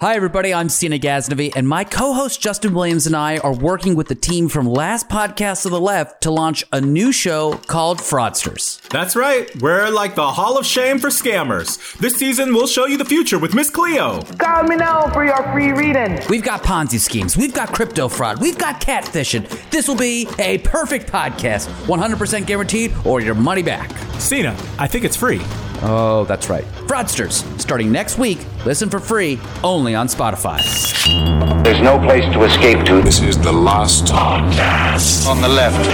Hi, everybody. I'm Sina Ghaznavi, and my co host Justin Williams and I are working with the team from Last Podcast of the Left to launch a new show called Fraudsters. That's right. We're like the Hall of Shame for scammers. This season, we'll show you the future with Miss Cleo. Call me now for your free reading. We've got Ponzi schemes, we've got crypto fraud, we've got catfishing. This will be a perfect podcast, 100% guaranteed, or your money back. Sina, I think it's free. Oh, that's right. Fraudsters, starting next week. Listen for free only on Spotify. There's no place to escape to. This is the last podcast. On the left.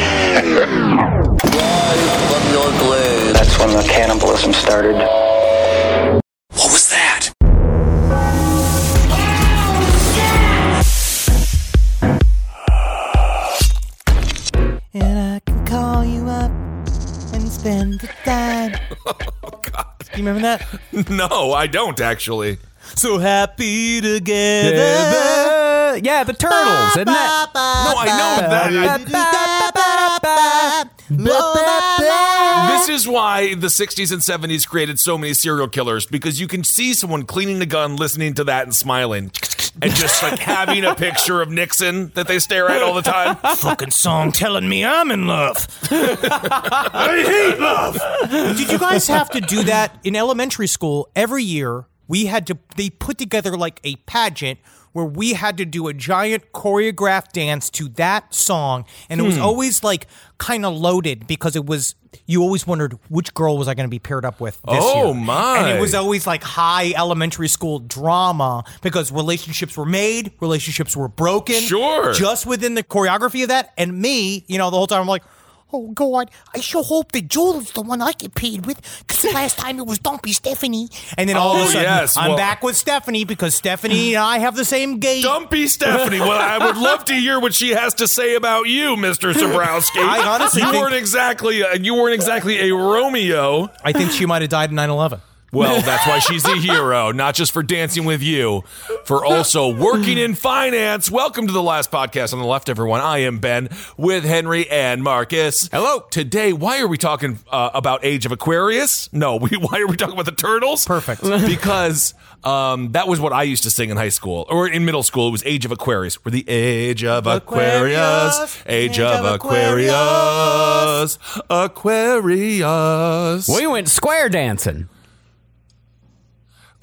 That's when the cannibalism started. What was that? And I can call you up and spend the time. God. You remember that? No, I don't actually. So happy together. Yeah, the turtles, isn't it? No, I know that. This is why the 60s and 70s created so many serial killers because you can see someone cleaning the gun, listening to that, and smiling. And just like having a picture of Nixon that they stare at all the time. Fucking song telling me I'm in love. I hate love. Did you guys have to do that in elementary school every year? We had to, they put together like a pageant where we had to do a giant choreographed dance to that song. And it was hmm. always like kind of loaded because it was, you always wondered which girl was I going to be paired up with this Oh, year. my. And it was always like high elementary school drama because relationships were made, relationships were broken. Sure. Just within the choreography of that. And me, you know, the whole time I'm like, oh God, I sure hope that Joel's the one I get paid with because last time it was Dumpy Stephanie. And then all Oh, of a sudden, yes, I'm well- back with Stephanie because Stephanie and I have the same gait. Dumpy Stephanie. Well, I would love to hear what she has to say about you, Mr. Zebrowski. I honestly you think- weren't exactly uh, you weren't exactly a Romeo. I think she might have died in 9 11. Well, that's why she's a hero, not just for dancing with you, for also working in finance. Welcome to the last podcast on the left, everyone. I am Ben with Henry and Marcus. Hello. Today, why are we talking uh, about Age of Aquarius? No, we, why are we talking about the turtles? Perfect. because um, that was what I used to sing in high school or in middle school. It was Age of Aquarius. We're the Age of Aquarius, Age of Aquarius, Aquarius. We went square dancing.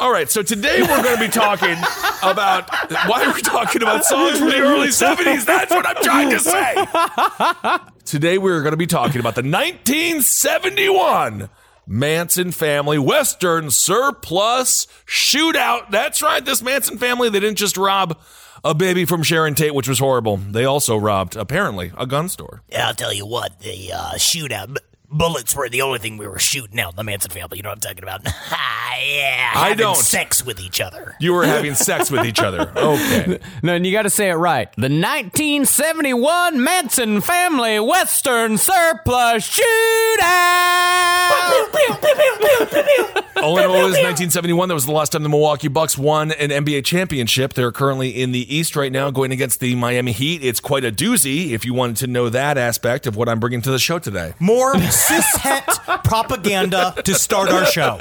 All right, so today we're going to be talking about why are we talking about songs from the early 70s? That's what I'm trying to say. Today we're going to be talking about the 1971 Manson family Western surplus shootout. That's right, this Manson family, they didn't just rob a baby from Sharon Tate, which was horrible. They also robbed, apparently, a gun store. Yeah, I'll tell you what, the uh, shootout bullets were the only thing we were shooting out. in The Manson family, you know what I'm talking about? yeah, I having don't. sex with each other. You were having sex with each other. Okay. No, and you got to say it right. The 1971 Manson family Western surplus shootout. All in all, it was 1971. That was the last time the Milwaukee Bucks won an NBA championship. They're currently in the East right now, going against the Miami Heat. It's quite a doozy. If you wanted to know that aspect of what I'm bringing to the show today, More cishet propaganda to start our show.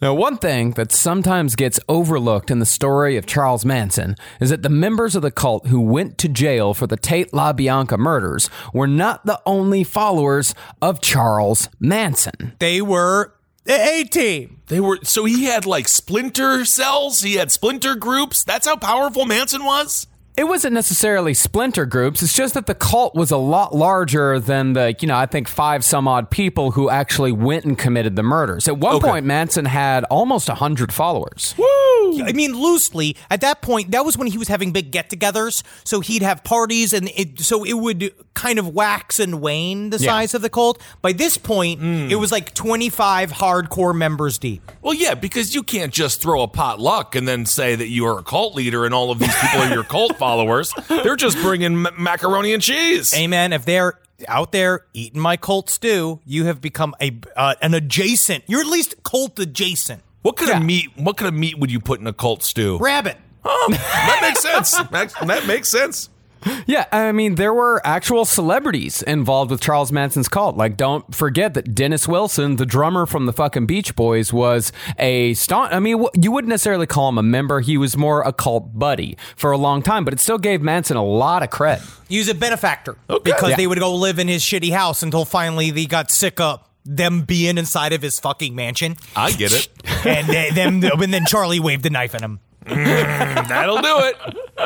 Now, one thing that sometimes gets overlooked in the story of Charles Manson is that the members of the cult who went to jail for the Tate LaBianca murders were not the only followers of Charles Manson. They were the A team. they were so he had like splinter cells. He had splinter groups. That's how powerful Manson was. It wasn't necessarily splinter groups. It's just that the cult was a lot larger than the, you know, I think five some odd people who actually went and committed the murders. At one Okay. point, Manson had almost 100 followers. Woo! I mean, loosely, at that point, that was when he was having big get togethers. So he'd have parties, and it, so it would kind of wax and wane the size of the cult. By this point, mm. it was like 25 hardcore members deep. Well, yeah, because you can't just throw a potluck and then say that you are a cult leader and all of these people are your cult followers. They're just bringing ma- macaroni and cheese. Amen. If they're out there eating my cult stew, you have become a uh, an adjacent. You're at least cult adjacent. What kind of meat? What kind of meat would you put in a cult stew? Rabbit. Oh, that makes sense. That, that makes sense. Yeah, I mean, there were actual celebrities involved with Charles Manson's cult. Like, don't forget that Dennis Wilson, the drummer from the fucking Beach Boys, was a staunch. I mean, you wouldn't necessarily call him a member. He was more a cult buddy for a long time, but it still gave Manson a lot of credit. He was a benefactor because Yeah. they would go live in his shitty house until finally they got sick of them being inside of his fucking mansion. I get it. and they, them, and then Charlie waved a knife at him. That'll do it.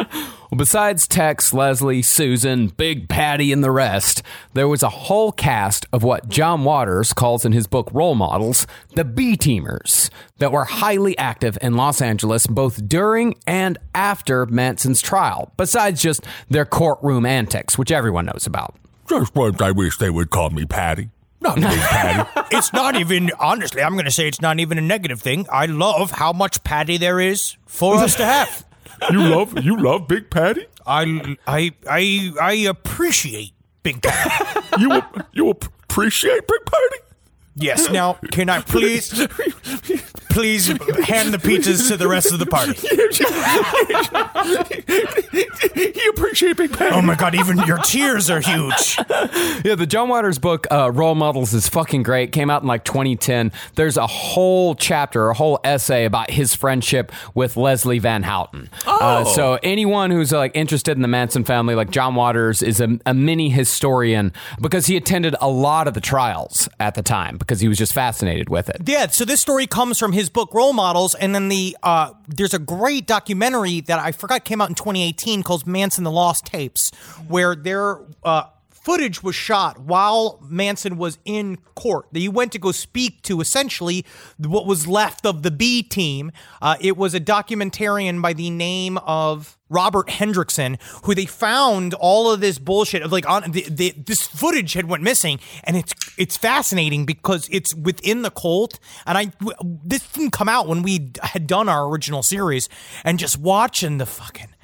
Well, besides Tex, Leslie, Susan, Big Patty, and the rest, there was a whole cast of what John Waters calls in his book Role Models, the B Teamers, that were highly active in Los Angeles both during and after Manson's trial, besides just their courtroom antics, which everyone knows about. Just once I wish they would call me Patty. Not Big Patty. It's not even, honestly, I'm going to say it's not even a negative thing. I love how much patty there is for us to have. You love you love Big Patty? I, I, I, I appreciate Big Patty. You you appreciate Big Patty? Yes. Now, can I please, please hand the pizzas to the rest of the party? you appreciate Big Patty? Oh my God! Even your tears are huge. Yeah, the John Waters book, uh, Role Models, is fucking great. Came out in like 2010. There's a whole chapter, a whole essay about his friendship with Leslie Van Houten. Uh, Oh. so anyone who's like interested in the Manson family, like John Waters, is a, a mini historian because he attended a lot of the trials at the time because he was just fascinated with it. Yeah, so this story comes from his book Role Models, and then the uh, there's a great documentary that I forgot came out in 2018 called Manson: The Lost Tapes, where their uh, footage was shot while Manson was in court. He went to go speak to essentially what was left of the B team. Uh, it was a documentarian by the name of Robert Hendrickson, who they found all of this bullshit of like on the, the, this footage had went missing, and it's it's fascinating because it's within the cult, and I this didn't come out when we had done our original series, and just watching the fucking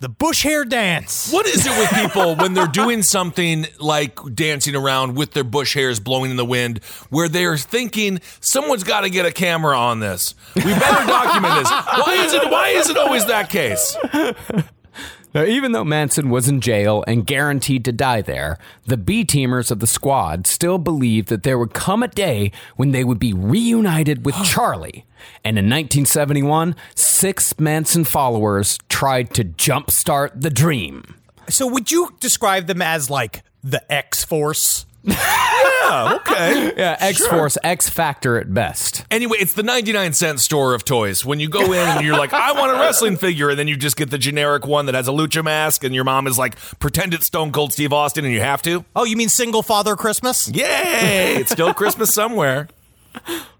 the bush hair dance. What is it with people when they're doing something like dancing around with their bush hairs blowing in the wind, where they're thinking someone's got to get a camera on this? We better document this. Why is it? Why is it always that case? Now, even though Manson was in jail and guaranteed to die there, the B teamers of the squad still believed that there would come a day when they would be reunited with Charlie. And in 1971, six Manson followers tried to jumpstart the dream. So would you describe them as like the X Force? Yeah, okay. Yeah, X Force, X Factor at best. Anyway, it's the 99 cent store of toys. When you go in and you're like, I want a wrestling figure, and then you just get the generic one that has a lucha mask, and your mom is like, pretend it's Stone Cold Steve Austin, and you have to. Oh, you mean single father Christmas? Yay! It's still Christmas somewhere.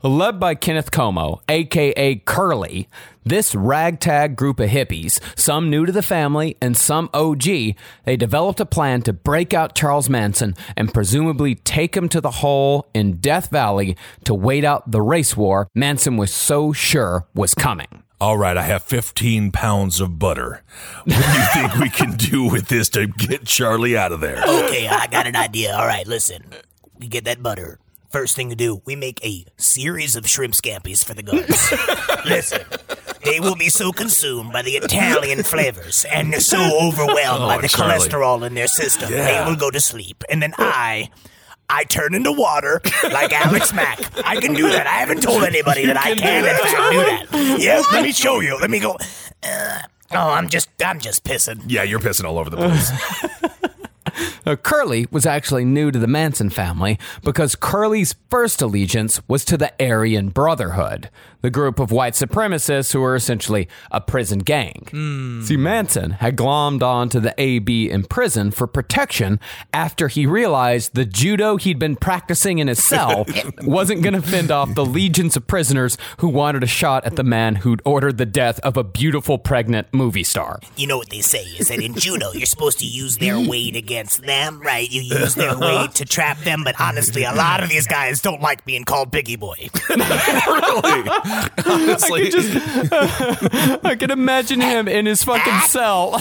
Led by Kenneth Como, aka Curly, this ragtag group of hippies, some new to the family and some OG, they developed a plan to break out Charles Manson and presumably take him to the hole in Death Valley to wait out the race war Manson was so sure was coming. All right, I have 15 pounds of butter. What do you think we can do with this to get Charlie out of there? Okay, I got an idea. All right, listen. We get that butter. First thing to do, we make a series of shrimp scampies for the guards. listen, they will be so consumed by the Italian flavors and so overwhelmed by Oh, the Charlie. cholesterol in their system, Yeah. they will go to sleep. And then I. I turn into water like Alex Mack. I can do that. I haven't told anybody that I can, in fact, do that. Yeah, let me show you. Let me go. Uh, oh, I'm just, I'm just pissing. Yeah, you're pissing all over the place. Now, Curly was actually new to the Manson family because Curly's first allegiance was to the Aryan Brotherhood, the group of white supremacists who were essentially a prison gang. Hmm. See, Manson had glommed on to the AB in prison for protection after he realized the judo he'd been practicing in his cell wasn't going to fend off the legions of prisoners who wanted a shot at the man who'd ordered the death of a beautiful pregnant movie star. You know what they say is that in judo you're supposed to use their weight against them, right? You use their weight to trap them, but honestly, a lot of these guys don't like being called Biggie Boy. really? Honestly. I can imagine him in his fucking ah. cell.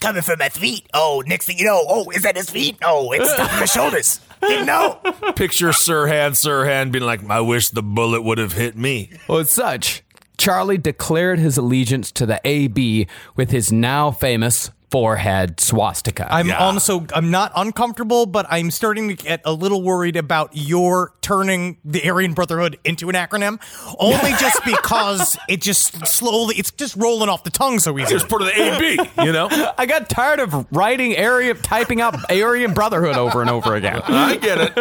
Coming from my feet. Oh, next thing you know, oh, is that his feet? Oh, it's top of my shoulders. Didn't know. Picture Sirhan Sirhan being like, I wish the bullet would have hit me. Well, as such, Charlie declared his allegiance to the AB with his now famous forehead swastika. I'm also I'm not uncomfortable, but I'm starting to get a little worried about your turning the Aryan Brotherhood into an acronym, only just because it just slowly it's just rolling off the tongue so easily. Just part of the AB, you know? I got tired of writing Aryan, typing out Aryan Brotherhood over and over again. I get it.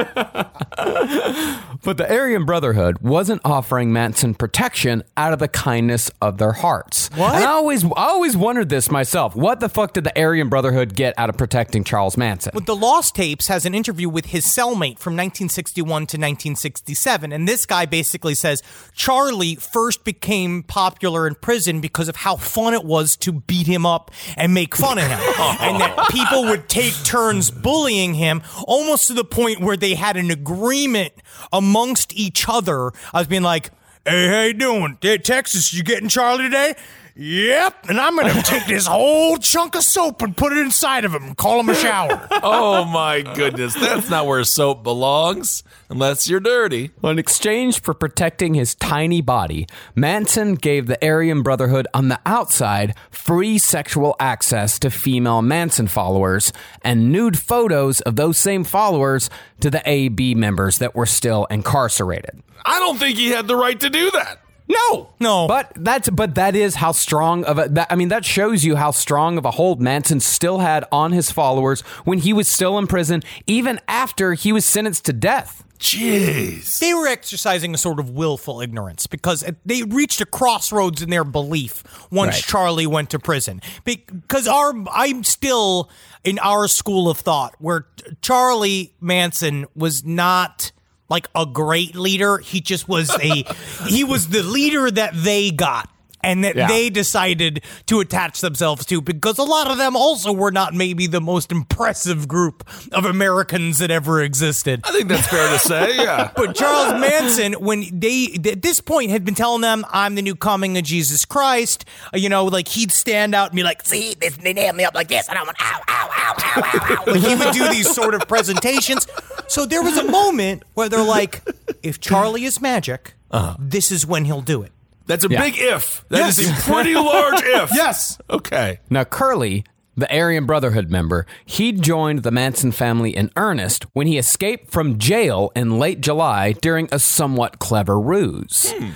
But the Aryan Brotherhood wasn't offering Manson protection out of the kindness of their hearts. What? And I always, I always wondered this myself. What the fuck did the Aryan Brotherhood get out of protecting Charles Manson? With the Lost Tapes has an interview with his cellmate from 1961 to 1967, and this guy basically says Charlie first became popular in prison because of how fun it was to beat him up and make fun of him, and that people would take turns bullying him, almost to the point where they had an agreement amongst each other. I was being like, "Hey, how you doing? Hey, Texas, you getting Charlie today?" Yep, and I'm gonna take this whole chunk of soap and put it inside of him and call him a shower. Oh my goodness. That's not where soap belongs unless you're dirty. Well, in exchange for protecting his tiny body, Manson gave the Aryan Brotherhood on the outside free sexual access to female Manson followers and nude photos of those same followers to the AB members that were still incarcerated. I don't think he had the right to do that. No, No. but that's but that is how strong of a. That, I mean, that shows you how strong of a hold Manson still had on his followers when he was still in prison, even after he was sentenced to death. Jeez. they were exercising a sort of willful ignorance because they reached a crossroads in their belief once Right. Charlie went to prison. Because our, I'm still in our school of thought where Charlie Manson was not like a great leader. He just was a, he was the leader that they got. And that Yeah. they decided to attach themselves to because a lot of them also were not maybe the most impressive group of Americans that ever existed. I think that's fair to say, yeah. But Charles Manson, when they at this point had been telling them, "I'm the new coming of Jesus Christ," you know, like he'd stand out and be like, "See, this, they nailed me up like this," and I'm like, "Ow, ow, ow, ow, ow, ow." Like he would do these sort of presentations. So there was a moment where they're like, "If Charlie is magic, uh-huh. this is when he'll do it." That's a Yeah. big if. That is Yes. a pretty large if. Yes. Okay. Now, Curly, the Aryan Brotherhood member, he joined the Manson family in earnest when he escaped from jail in late July during a somewhat clever ruse. Hmm.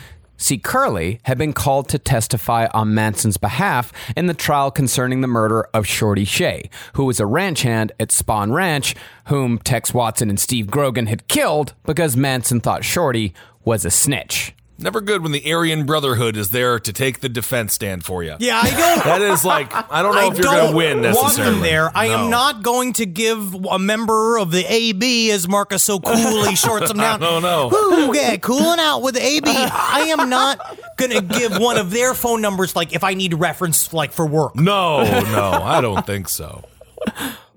See, Curly had been called to testify on Manson's behalf in the trial concerning the murder of Shorty Shea, who was a ranch hand at Spahn Ranch, whom Tex Watson and Steve Grogan had killed because Manson thought Shorty was a snitch. Never good when the Aryan Brotherhood is there to take the defense stand for you. Yeah, I don't. That is like, I don't know I if you're going don't to win want necessarily. them there. I am not going to give a member of the AB, as Marcus so coolly shorts them down. No, no. Woo, yeah, cooling out with the AB. I am not going to give one of their phone numbers, like if I need reference, like for work. No, no, I don't think so.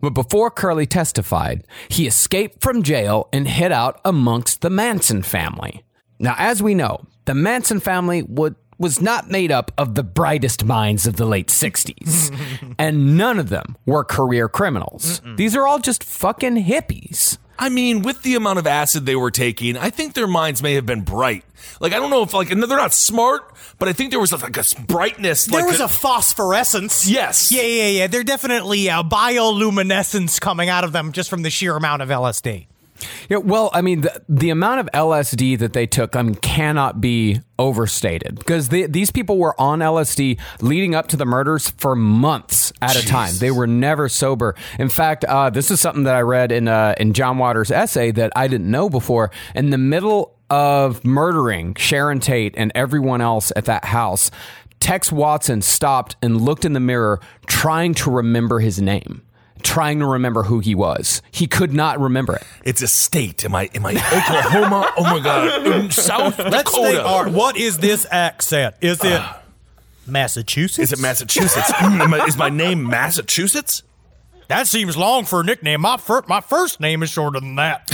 But before Curly testified, he escaped from jail and hid out amongst the Manson family. Now, as we know, the Manson family would, was not made up of the brightest minds of the late 60s, and none of them were career criminals. These are all just fucking hippies. I mean, with the amount of acid they were taking, I think their minds may have been bright. Like, I don't know if, like, no, they're not smart, but I think there was like a brightness. There like was a phosphorescence. Yes. Yeah, yeah, yeah. They're definitely a bioluminescence coming out of them just from the sheer amount of LSD. Yeah, well, I mean, the, the amount of LSD that they took, I mean, cannot be overstated because these people were on LSD leading up to the murders for months at a time. They were never sober. In fact, uh, this is something that I read in uh, in John Waters' essay that I didn't know before. In the middle of murdering Sharon Tate and everyone else at that house, Tex Watson stopped and looked in the mirror, trying to remember his name. Trying to remember who he was, he could not remember it. It's a state. Am I? Am I Oklahoma? oh my god, in South Let's Dakota. think. All right, what is this accent? Is it Massachusetts? Is it Massachusetts? Mm, am I- is my name Massachusetts? That seems long for a nickname. My, fir- my first name is shorter than that.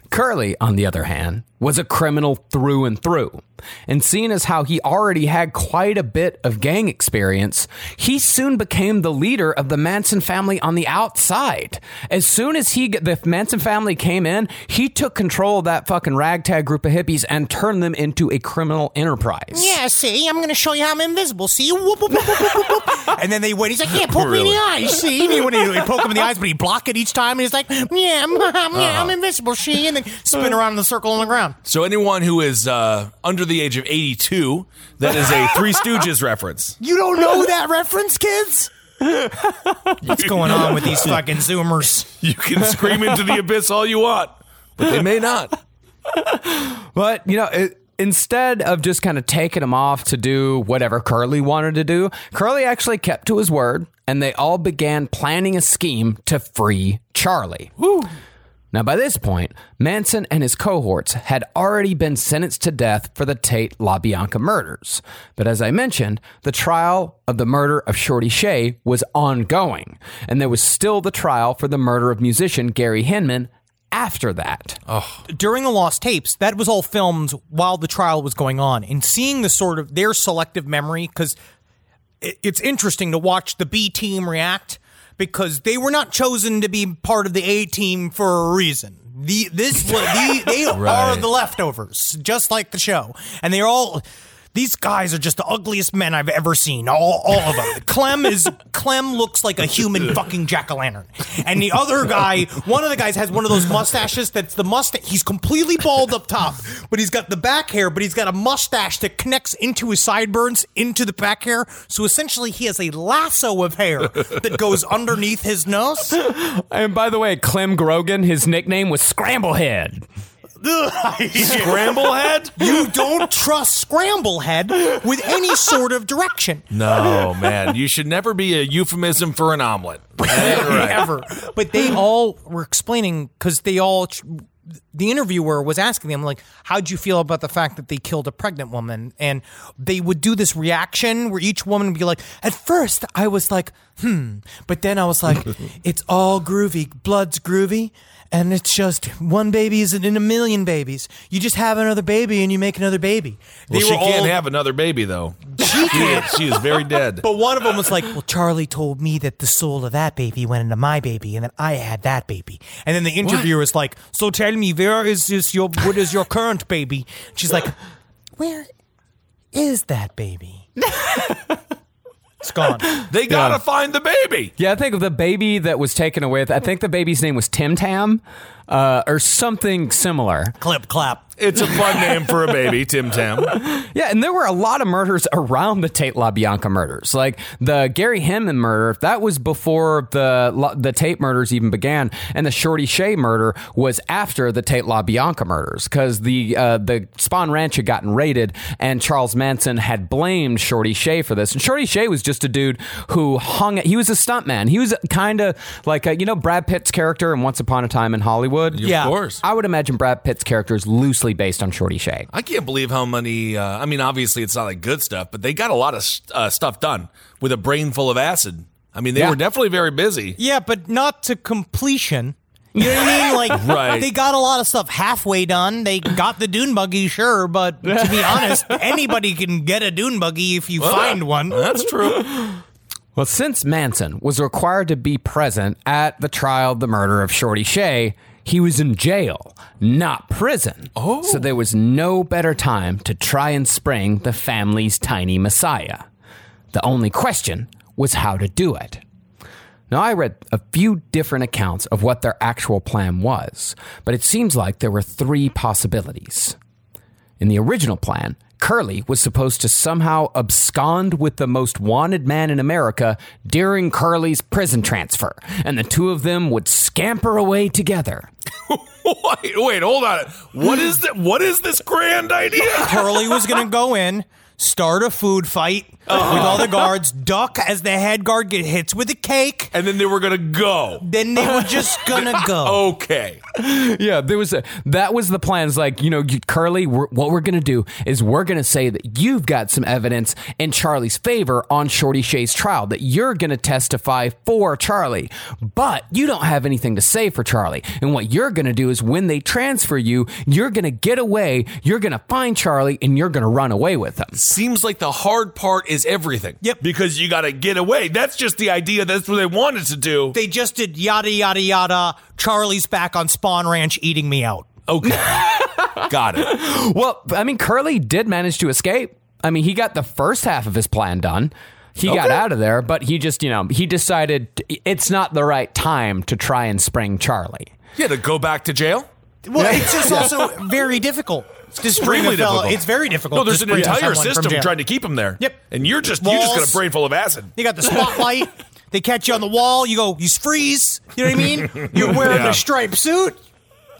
Curly, on the other hand, was a criminal through and through. And seeing as how he already had quite a bit of gang experience, he soon became the leader of the Manson family on the outside. As soon as he the Manson family came in, he took control of that fucking ragtag group of hippies and turned them into a criminal enterprise. Yeah, see, I'm gonna show you how I'm invisible. See, whoop, whoop, whoop, whoop, whoop, whoop. and then they went. He's like, "Yeah, poke me in the eyes." See, and he, when he, he poke him in the eyes, but he block it each time. And he's like, "Yeah, I'm, I'm, yeah, I'm invisible." See, and then spin around in the circle on the ground. So anyone who is uh, under the age of 82, that is a Three Stooges reference. You don't know that reference, kids? What's going on with these fucking Zoomers? You can scream into the abyss all you want, but they may not. But, you know, it, instead of just kind of taking him off to do whatever Curly wanted to do, Curly actually kept to his word and they all began planning a scheme to free Charlie. Now, by this point, Manson and his cohorts had already been sentenced to death for the Tate LaBianca murders. But as I mentioned, the trial of the murder of Shorty Shea was ongoing, and there was still the trial for the murder of musician Gary Hinman after that. During the lost tapes, that was all filmed while the trial was going on. And seeing the sort of their selective memory, because it's interesting to watch the B team react because they were not chosen to be part of the A team for a reason. The this the, they are the leftovers, just like the show, and they're all. These guys are just the ugliest men I've ever seen. All, all of them. Clem is Clem looks like a human fucking jack o' lantern, and the other guy, one of the guys has one of those mustaches that's the mustache. He's completely bald up top, but he's got the back hair, but he's got a mustache that connects into his sideburns into the back hair. So essentially, he has a lasso of hair that goes underneath his nose. And by the way, Clem Grogan, his nickname was Scramblehead. Scramblehead? You don't trust Scramblehead with any sort of direction. No, man. You should never be a euphemism for an omelet. ever. But they all were explaining because they all. The interviewer was asking them like, "How'd you feel about the fact that they killed a pregnant woman?" And they would do this reaction where each woman would be like, "At first, I was like, hmm," but then I was like, "It's all groovy, blood's groovy." And it's just one baby isn't in a million babies. You just have another baby and you make another baby. Well, They she were can't all- have another baby, though. She, is, she is very dead. But one of them was like, "Well, Charlie told me that the soul of that baby went into my baby, and that I had that baby." And then the interviewer was like, "So tell me, where is this your what is your current baby?" She's like, "Where is that baby?" it's gone. They gotta find the baby. Yeah, I think of the baby that was taken away. I think the baby's name was Tim Tam uh, or something similar. Clip clap. It's a fun name for a baby, Tim Tam. Yeah, and there were a lot of murders around the Tate LaBianca murders. Like the Gary Hinman murder, that was before the the Tate murders even began, and the Shorty Shea murder was after the Tate LaBianca murders because the uh, the Spahn Ranch had gotten raided, and Charles Manson had blamed Shorty Shea for this. And Shorty Shea was just a dude who hung. He was a stuntman. He was kind of like a, you know Brad Pitt's character in Once Upon a Time in Hollywood. Yeah. Of course. I would imagine Brad Pitt's character is loosely based on Shorty Shea. I can't believe how many. Uh, I mean, obviously, it's not like good stuff, but they got a lot of uh, stuff done with a brain full of acid. I mean, they Yeah. were definitely very busy. Yeah, but not to completion. You know what I mean? Like, Right. they got a lot of stuff halfway done. They got the dune buggy, sure, but to be honest, anybody can get a dune buggy if you find one. That's true. Well, since Manson was required to be present at the trial of the murder of Shorty Shea, he was in jail, not prison. Oh. So there was no better time to try and spring the family's tiny messiah. The only question was how to do it. Now, I read a few different accounts of what their actual plan was, but it seems like there were three possibilities. In the original plan, Curly was supposed to somehow abscond with the most wanted man in America during Curly's prison transfer, and the two of them would scamper away together. wait, wait, hold on. What is that? What is this grand idea? Curly was going to go in, start a food fight with all the uh-huh. guards, duck as the head guard get hits with a cake. And then they were gonna go. Then they were just gonna go. Okay. yeah, there was a that was the plan. It's like you know, you, Curly. We're, what we're gonna do is we're gonna say that you've got some evidence in Charlie's favor on Shorty Shea's trial. That you're gonna testify for Charlie, but you don't have anything to say for Charlie. And what you're gonna do is when they transfer you, you're gonna get away. You're gonna find Charlie, and you're gonna run away with him. Seems like the hard part is everything. Yep. Because you gotta get away. That's just the idea. That's what they wanted to do. They just did yada yada yada. Charlie's back on Spahn Ranch eating me out. Okay. Got it. Well, I mean, Curly did manage to escape. I mean, he got the first half of his plan done. He got out of there, but he just, you know, he decided it's not the right time to try and spring Charlie. Yeah, to go back to jail? Well, it's just also very difficult spring Extremely difficult. It's very difficult. No, there's an entire system trying to keep him there. Yep. And you're just you just got a brain full of acid. You got the spotlight. they catch you on the wall. You go, you freeze. You know what I mean? You're wearing Yeah. a striped suit.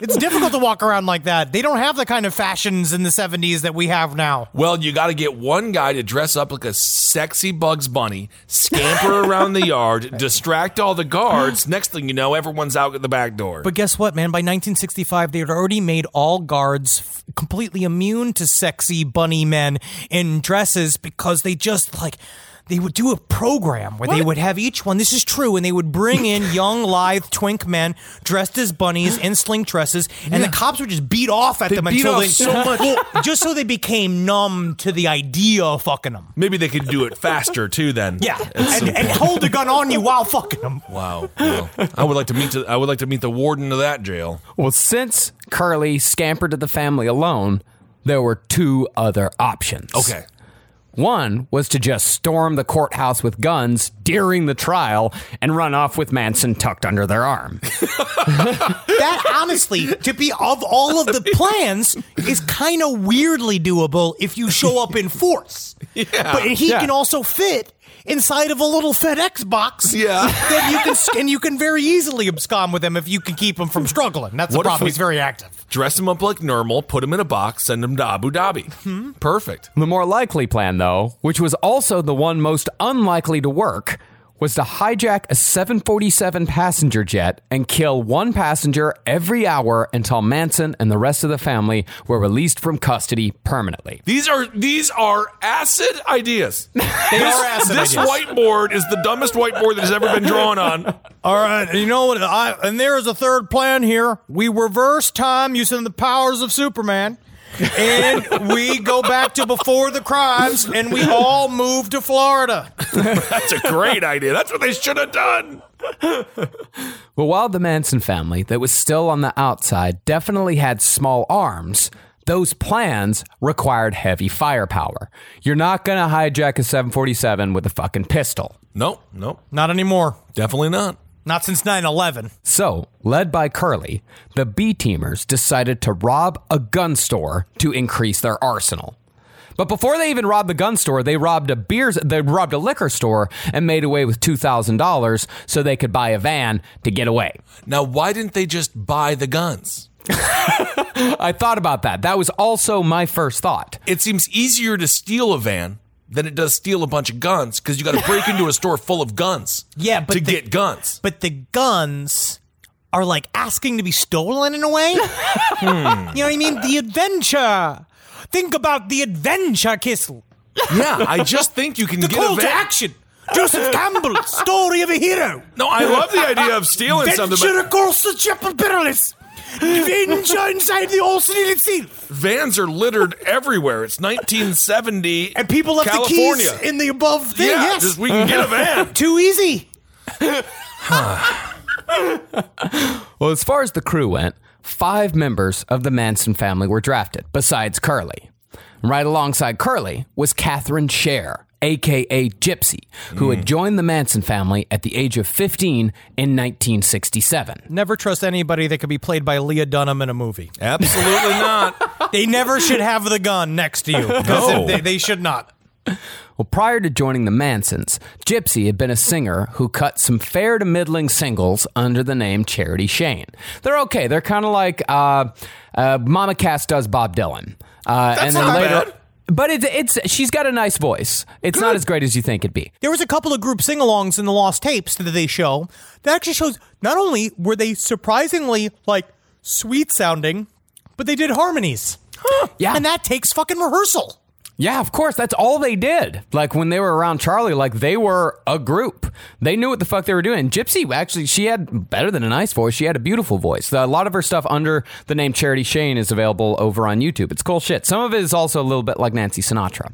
It's difficult to walk around like that. They don't have the kind of fashions in the 70s that we have now. Well, you got to get one guy to dress up like a sexy Bugs Bunny, scamper around the yard, distract all the guards. Next thing you know, everyone's out at the back door. But guess what, man? By 1965, they had already made all guards f- completely immune to sexy bunny men in dresses because they just like. They would do a program where they would have each one. This is true, and they would bring in young, lithe, twink men dressed as bunnies in sling dresses, and the cops would just beat off at They them beat until they so much. Well, just so they became numb to the idea of fucking them. Maybe they could do it faster too. Then, Yeah, and, and hold the gun on you while fucking them. wow. Well, I would like to meet. I would like to meet the warden of that jail. Well, since Curly scampered to the family alone, there were two other options. Okay. One was to just storm the courthouse with guns during the trial and run off with Manson tucked under their arm. that honestly, to be of all of the plans, is kind of weirdly doable if you show up in force. Yeah. But he Yeah. can also fit inside of a little FedEx box. Yeah. That you can and you can very easily abscond with him if you can keep him from struggling. That's the What if problem. we- He's very active. Dress him up like normal, put him in a box, send him to Abu Dhabi. Perfect. The more likely plan, though, which was also the one most unlikely to work, was to hijack a 747 passenger jet and kill one passenger every hour until Manson and the rest of the family were released from custody permanently. These are these are acid ideas. They are acid this ideas. whiteboard is the dumbest whiteboard that has ever been drawn on. All right, you know what? I, and there is a third plan here. We reverse time using the powers of Superman. And we go back to before the crimes, and we all move to Florida. That's a great idea. That's what they should have done. well, while the Manson family, that was still on the outside, definitely had small arms, those plans required heavy firepower. You're not going to hijack a 747 with a fucking pistol. Nope, nope, Not anymore. definitely not. Not since 9 11. So, led by Curly, the B teamers decided to rob a gun store to increase their arsenal. But before they even robbed the gun store, they robbed a beers they robbed a liquor store and made away with $2,000 so they could buy a van to get away. Now, why didn't they just buy the guns? I thought about that. That was also my first thought. It seems easier to steal a van than it does steal a bunch of guns because you got to break into a store full of guns. Yeah, but to the- get guns. But the guns are like asking to be stolen in a way. Hmm. You know what I mean? The adventure. Think about the adventure, Kissel. Yeah, I just think you can The get call a to action. Joseph Campbell, story of a hero. No, I love the idea of stealing something, Venture but across the Chapel Perilous. Adventure inside the Arsenal itself. vans are littered everywhere. It's 1970 And people left California. the keys in the above thing. yeah, yes. just we can get a van. Too easy. Well, as far as the crew went, five members of the Manson family were drafted, besides Curly. Right alongside Curly was Catherine Share, aka Gypsy, who had joined the Manson family at the age of 15 in 1967. Never trust anybody that could be played by Lena Dunham in a movie. Absolutely not. They never should have the gun next to you. No. They, they should not. Well, prior to joining the Mansons, Gypsy had been a singer who cut some fair to middling singles under the name Charity Shane. They're okay. They're kind of like uh, uh, Mama Cass does Bob Dylan. Uh, and then not later, bad. But it's it's she's got a nice voice. It's not as great as you think it'd be. There was a couple of group sing-alongs in the lost tapes that they show that actually shows not only were they surprisingly like sweet sounding, but they did harmonies. Yeah. And that takes fucking rehearsal. Yeah, of course. That's all they did. Like when they were around Charlie, like they were a group. They knew what the fuck they were doing. Gypsy, actually, she had better than a nice voice. She had a beautiful voice. A lot of her stuff under the name Charity Shane is available over on YouTube. It's cool shit. Some of it is also a little bit like Nancy Sinatra.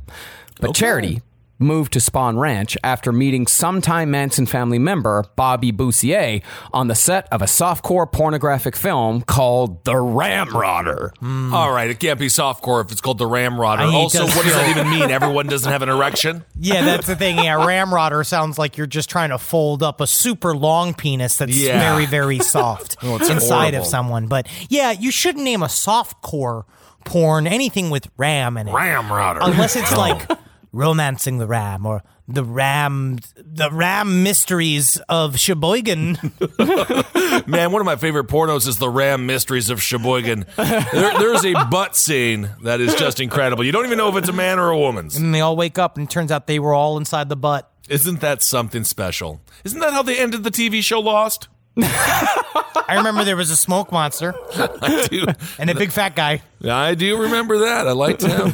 But Charity moved to Spahn Ranch after meeting sometime Manson family member Bobby Beausoleil on the set of a softcore pornographic film called The Ramrodder. Hmm. All right, it can't be softcore if it's called the Ramrodder. I Also, what does that even mean? Everyone doesn't have an erection? Yeah, that's the thing. Yeah, ramrodder sounds like you're just trying to fold up a super long penis that's Yeah. very, very soft Oh, it's inside horrible. of someone. But yeah, you shouldn't name a softcore porn anything with ram in it. Ramrodder. Unless it's like romancing the ram or the ram the ram mysteries of Sheboygan. Man, one of my favorite pornos is the Ram Mysteries of Sheboygan. There, there's a butt scene that is just incredible. You don't even know if it's a man or a woman's. and they all wake up and it turns out they were all inside the butt. Isn't that something special? Isn't that how they ended the TV show Lost? I remember there was a smoke monster I do. and a big fat guy. I do remember that. I liked him.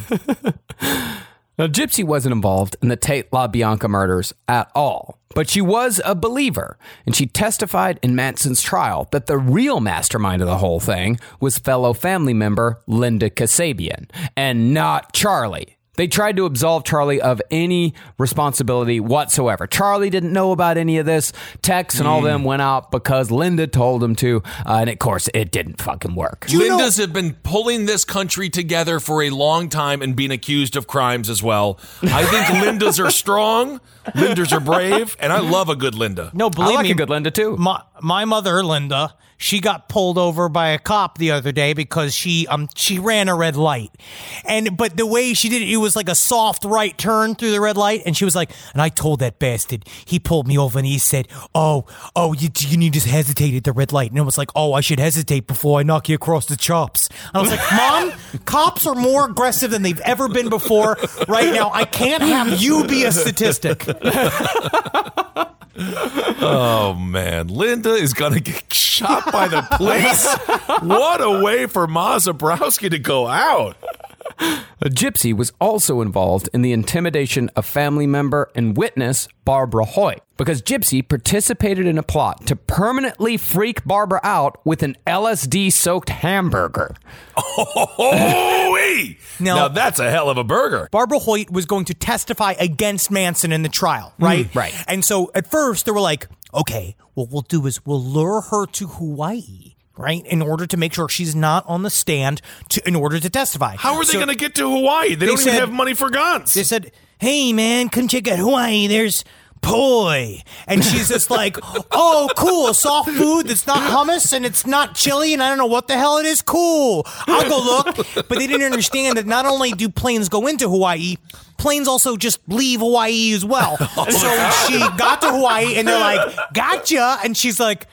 Now, Gypsy wasn't involved in the Tate LaBianca murders at all, but she was a believer, and she testified in Manson's trial that the real mastermind of the whole thing was fellow family member Linda Kasabian, and not Charlie. They tried to absolve Charlie of any responsibility whatsoever. Charlie didn't know about any of this. Tex and all Hmm. them went out because Linda told them to, uh, and of course, it didn't fucking work. Lindas have been pulling this country together for a long time and being accused of crimes as well. I think Lindas are strong, Lindas are brave, and I love a good Linda. No, believe like me, a good Linda, too. My my mother, Linda, she got pulled over by a cop the other day because she um she ran a red light, and but the way she did it, it was like a soft right turn through the red light, and she was like, and I told that bastard, he pulled me over and he said, oh oh you you need to hesitate at the red light, and it was like, oh I should hesitate before I knock you across the chops. And I was like, mom, cops are more aggressive than they've ever been before. Right now, I can't have you be a statistic. Oh man, Linda is gonna get shot by the police. what a way for Ma Zebrowski to go out. A gypsy was also involved in the intimidation of family member and witness Barbara Hoyt because Gypsy participated in a plot to permanently freak Barbara out with an LSD soaked hamburger. Oh, wait. Now- now that's a hell of a burger. Barbara Hoyt was going to testify against Manson in the trial, mm, right? right. And so at first they were like, okay, what we'll do is we'll lure her to Hawaii, right? In order to make sure she's not on the stand to in order to testify. How are they So going to get to Hawaii? They, don't said- even have money for guns. They said, hey man, come check out Hawaii. There's poi. And she's just like, oh, cool. Soft food that's not hummus and it's not chili and I don't know what the hell it is. Cool. I'll go look. But they didn't understand that not only do planes go into Hawaii, planes also just leave Hawaii as well. Oh so she got to Hawaii and they're like, gotcha. And she's like,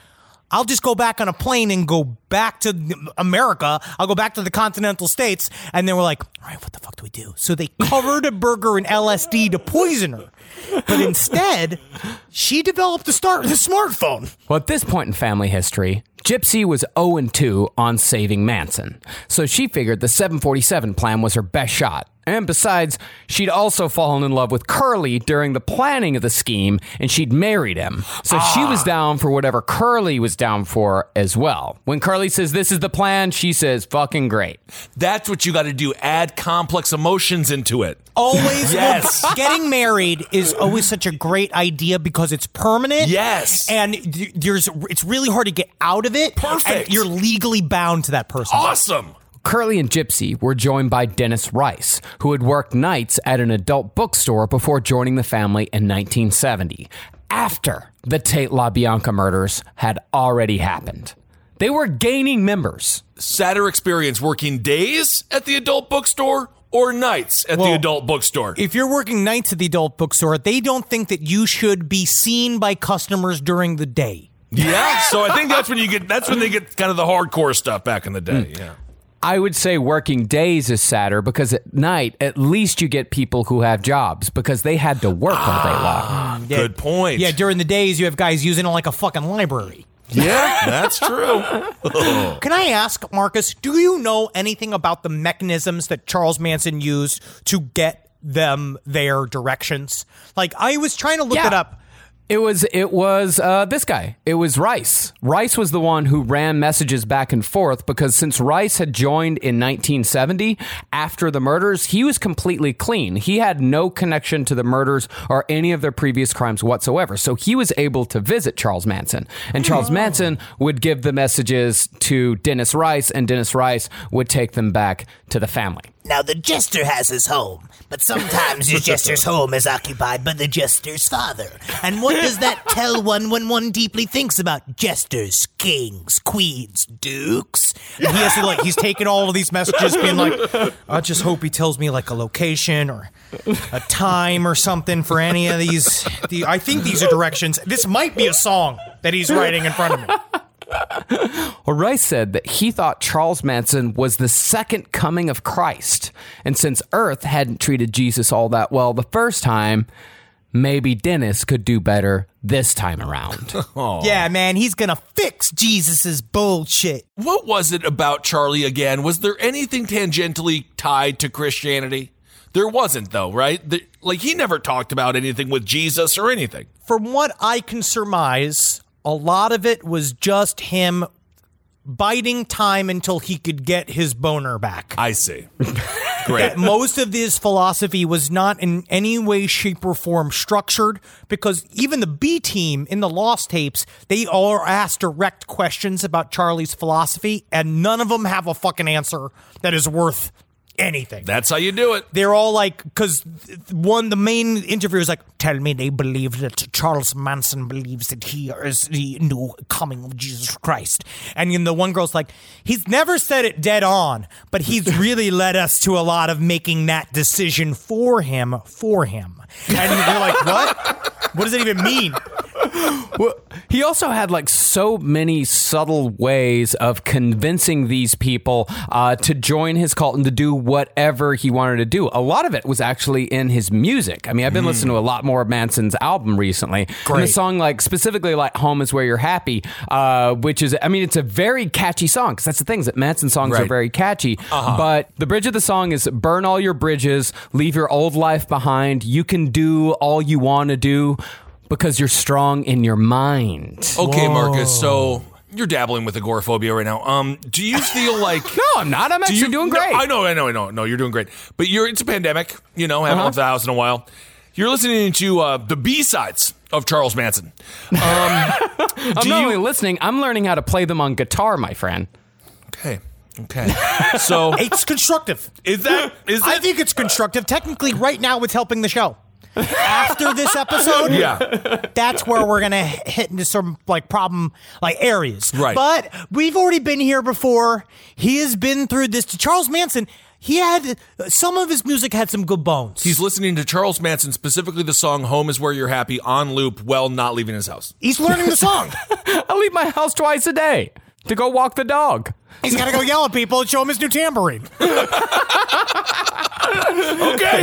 I'll just go back on a plane and go back to America. I'll go back to the continental states. And they were like, all right, what the fuck do we do? So they covered a burger in LSD to poison her. But instead, she developed the start the smartphone. Well, at this point in family history, Gypsy was 0 2 on saving Manson. So she figured the 747 plan was her best shot. And besides, she'd also fallen in love with Curly during the planning of the scheme, and she'd married him. So she was ah. down for whatever Curly was down for as well. When Curly says this is the plan, she says fucking great. That's what you got to do. Add complex emotions into it. Always, Yes. getting married is always such a great idea because it's permanent. Yes. and there's it's really hard to get out of it. Perfect. and you're legally bound to that person. Awesome. Curly and Gypsy were joined by Dennis Rice, who had worked nights at an adult bookstore before joining the family in 1970, after the Tate LaBianca murders had already happened. They were gaining members. Sadder experience working days at the adult bookstore or nights at the adult bookstore. If you're working nights at the adult bookstore, they don't think that you should be seen by customers during the day. yeah. So I think that's when you get. That's when they get kind of the hardcore stuff back in the day. Hmm. Yeah. I would say working days is sadder because at night, at least you get people who have jobs because they had to work all day long. Ah, yeah. Good point. Yeah, during the days you have guys using it like a fucking library. Yeah, that's true. Can I ask, Marcus, do you know anything about the mechanisms that Charles Manson used to get them their directions? Like, I was trying to look Yeah. it up. It was it was uh, this guy. It was Rice. Rice was the one who ran messages back and forth because since Rice had joined in 1970 after the murders, he was completely clean. He had no connection to the murders or any of their previous crimes whatsoever. So he was able to visit Charles Manson, and Charles Manson would give the messages to Dennis Rice, and Dennis Rice would take them back to the family. Now, the jester has his home, but sometimes the jester's home is occupied by the jester's father. And what does that tell one when one deeply thinks about jesters, kings, queens, dukes? And he has to, like, he's taking all of these messages, being like, I just hope he tells me, like, a location or a time or something for any of these. The, I think these are directions. This might be a song that he's writing in front of me. Well, Rice said that he thought Charles Manson was the second coming of Christ. And since Earth hadn't treated Jesus all that well the first time, maybe Dennis could do better this time around. Yeah, man, he's gonna fix Jesus's bullshit. what was it about Charlie again? Was there anything tangentially tied to Christianity? There wasn't, though, right? The- like, he never talked about anything with Jesus or anything. From what I can surmise, a lot of it was just him biding time until he could get his boner back. I see. Great. Most of his philosophy was not in any way, shape, or form structured because even the B team in the Lost tapes, they all are asked direct questions about Charlie's philosophy, and none of them have a fucking answer that is worth anything. That's how you do it. They're all like, because one, the main interviewer is like, tell me they believe that Charles Manson believes that he is the new coming of Jesus Christ. And then the one girl's like, he's never said it dead on, but he's really led us to a lot of making that decision for him, for him. And you're like, what? What does it even mean? Well, he also had like so many subtle ways of convincing these people uh, to join his cult and to do whatever he wanted to do. A lot of it was actually in his music. I mean, I've been listening to a lot more of Manson's album recently. And the song, like specifically like "Home Is Where You're Happy," uh, which is, I mean, it's a very catchy song because that's the thing is that Manson songs are very catchy. But the bridge of the song is "Burn all your bridges, leave your old life behind. You can do all you want to do." Because you're strong in your mind. Okay, Marcus. So you're dabbling with agoraphobia right now. Um, do you feel like? No, I'm not. I'm Do actually you- doing no, great. I know, I know, I know. No, you're doing great. But you're it's a pandemic. You know, haven't Uh-huh. left the house in a while. You're listening to uh, the B sides of Charles Manson. Um, I'm not you- only listening, I'm learning how to play them on guitar, my friend. okay, okay. So It's constructive. is that is that? I think it's constructive. Technically, right now, it's helping the show. After this episode, yeah. that's where we're gonna hit into some like problem like areas. Right. But we've already been here before. He has been through this. To Charles Manson. He had some of his music had some good bones. He's listening to Charles Manson, specifically the song "Home Is Where You're Happy" on loop, while not leaving his house. He's learning the song. I leave my house twice a day to go walk the dog. He's got to go yell at people and show him his new tambourine. Okay,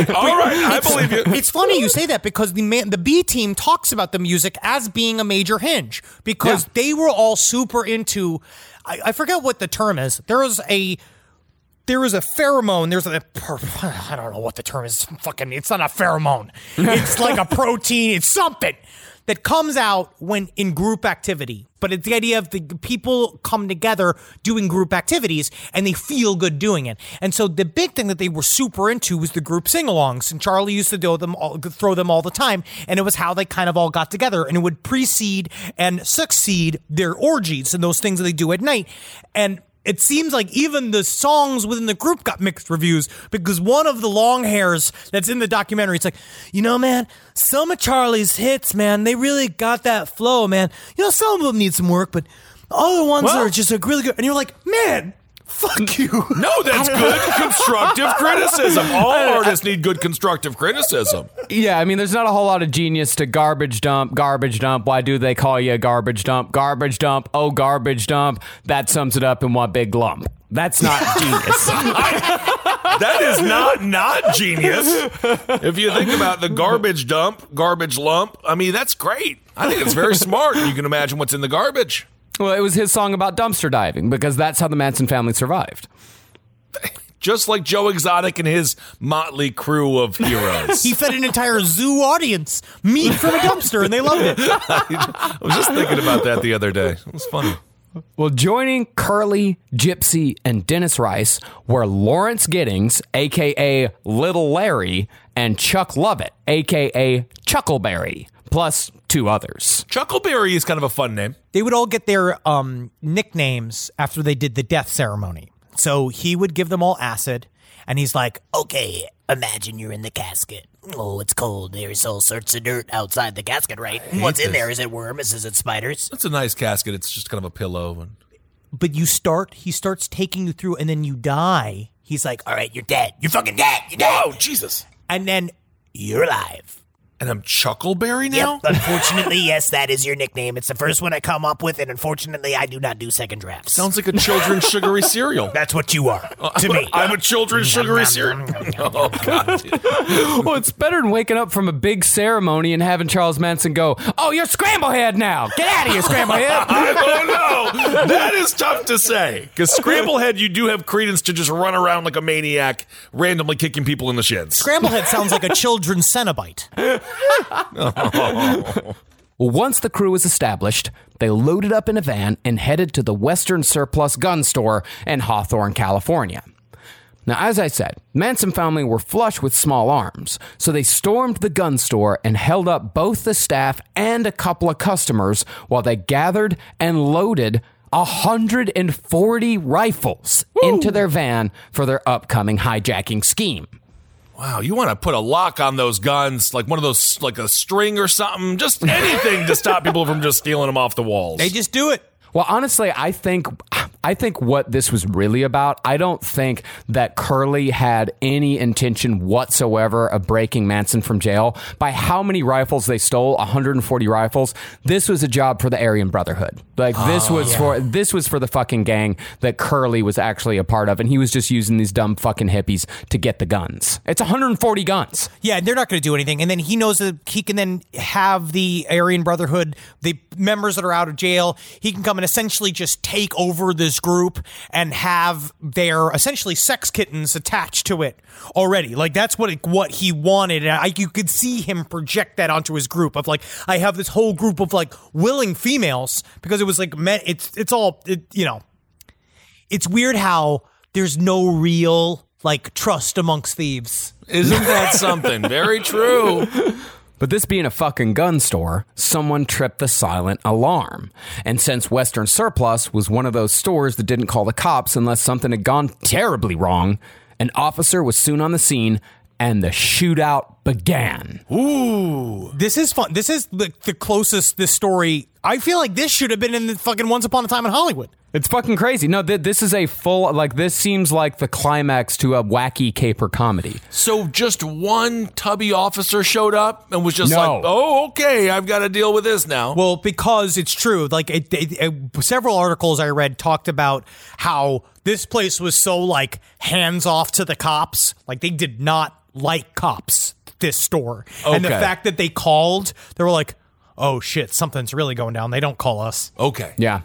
all right, I believe you. It's funny you say that because the man, the B team talks about the music as being a major hinge because Yeah. they were all super into. I, I forget what the term is. There is a there is a pheromone. There's a I don't know what the term is. Fucking, it's not a pheromone. It's like a protein. It's something that comes out when in group activity. But it's the idea of the people come together doing group activities and they feel good doing it. And so the big thing that they were super into was the group sing-alongs. And Charlie used to do them all, throw them all the time. And it was how they kind of all got together and it would precede and succeed their orgies and those things that they do at night. And it seems like even the songs within the group got mixed reviews because one of the long hairs that's in the documentary, it's like, you know, man, some of Charlie's hits, man, they really got that flow, man. You know, some of them need some work, but other ones Well- are just like really good. And you're like, man, fuck you. No, that's good constructive criticism. All artists need good constructive criticism. Yeah, I mean, there's not a whole lot of genius to garbage dump, garbage dump. Why do they call you a garbage dump? Garbage dump, oh, garbage dump. That sums it up in one big lump. That's not genius. that is not not genius. If you think about the garbage dump, garbage lump, I mean that's great. I think it's very smart. You can imagine what's in the garbage. Well, it was his song about dumpster diving because that's how the Manson family survived. Just like Joe Exotic and his motley crew of heroes. He fed an entire zoo audience meat from a dumpster, and they loved it. I was just thinking about that the other day. It was funny. Well, joining Curly, Gypsy, and Dennis Rice were Lawrence Giddings, aka Little Larry, and Chuck Lovett, aka Chuckleberry, plus two others. Chuckleberry is kind of a fun name. They would all get their um, nicknames after they did the death ceremony. So he would give them all acid, and he's like, Okay, imagine you're in the casket. Oh, it's cold. There's all sorts of dirt outside the casket, right? What's in this. there? Is it worms? Is it spiders? It's a nice casket. It's just kind of a pillow. And but you start, he starts taking you through, and then you die. He's like, All right, you're dead. You're fucking dead. You're dead. oh, Jesus! and then You're alive. And I'm Chuckleberry now. Yep. Unfortunately, yes, that is your nickname. It's the first one I come up with, and unfortunately, I do not do second drafts. Sounds like a children's sugary cereal. That's what you are to me. I'm a children's sugary cereal. Oh God! well, it's better than waking up from a big ceremony and having Charles Manson go, Oh, you're Scramblehead now. Get out of here, Scramblehead. oh no, that is tough to say. Because Scramblehead, you do have credence to just run around like a maniac, randomly kicking people in the shins. Scramblehead sounds like a children's Cenobite. Once the crew was established, they loaded up in a van and headed to the Western Surplus Gun Store in Hawthorne, California. Now, as I said, Manson family were flush with small arms, so they stormed the gun store and held up both the staff and a couple of customers while they gathered and loaded 140 rifles into their van for their upcoming hijacking scheme. Wow, you want to put a lock on those guns, like one of those, like a string or something, just anything to stop people from just stealing them off the walls. They just do it. Well, honestly, I think I think what this was really about, I don't think that Curly had any intention whatsoever of breaking Manson from jail. By how many rifles they stole, 140 rifles. This was a job for the Aryan Brotherhood. Like this oh, was for this was for the fucking gang that Curly was actually a part of and he was just using these dumb fucking hippies to get the guns. It's 140 guns. Yeah, they're not going to do anything. And then he knows that he can then have the Aryan Brotherhood, the members that are out of jail, he can come and essentially just take over this group and have their essentially sex kittens attached to it already. Like that's what it, what he wanted. And I, you could see him project that onto his group of like, I have this whole group of like willing females because it was like, it's it's all it, you know. It's weird how there's no real like trust amongst thieves. Isn't that something? Very true. But this being a fucking gun store, someone tripped the silent alarm. And since Western Surplus was one of those stores that didn't call the cops unless something had gone terribly wrong, an officer was soon on the scene and the shootout began. Ooh, This is fun. This is the, the closest this story. I feel like this should have been in the fucking Once Upon a Time in Hollywood. It's fucking crazy. No, th- this is a full, like, this seems like the climax to a wacky caper comedy. so just one tubby officer showed up and was just No. like, "Oh, okay, I've got to deal with this now." Well, because it's true. Like it, it, it- several articles I read talked about how this place was so like hands off to the cops. Like they did not like cops. This store and the fact that they called, they were like, "Oh shit, something's really going down." They don't call us. okay, Yeah.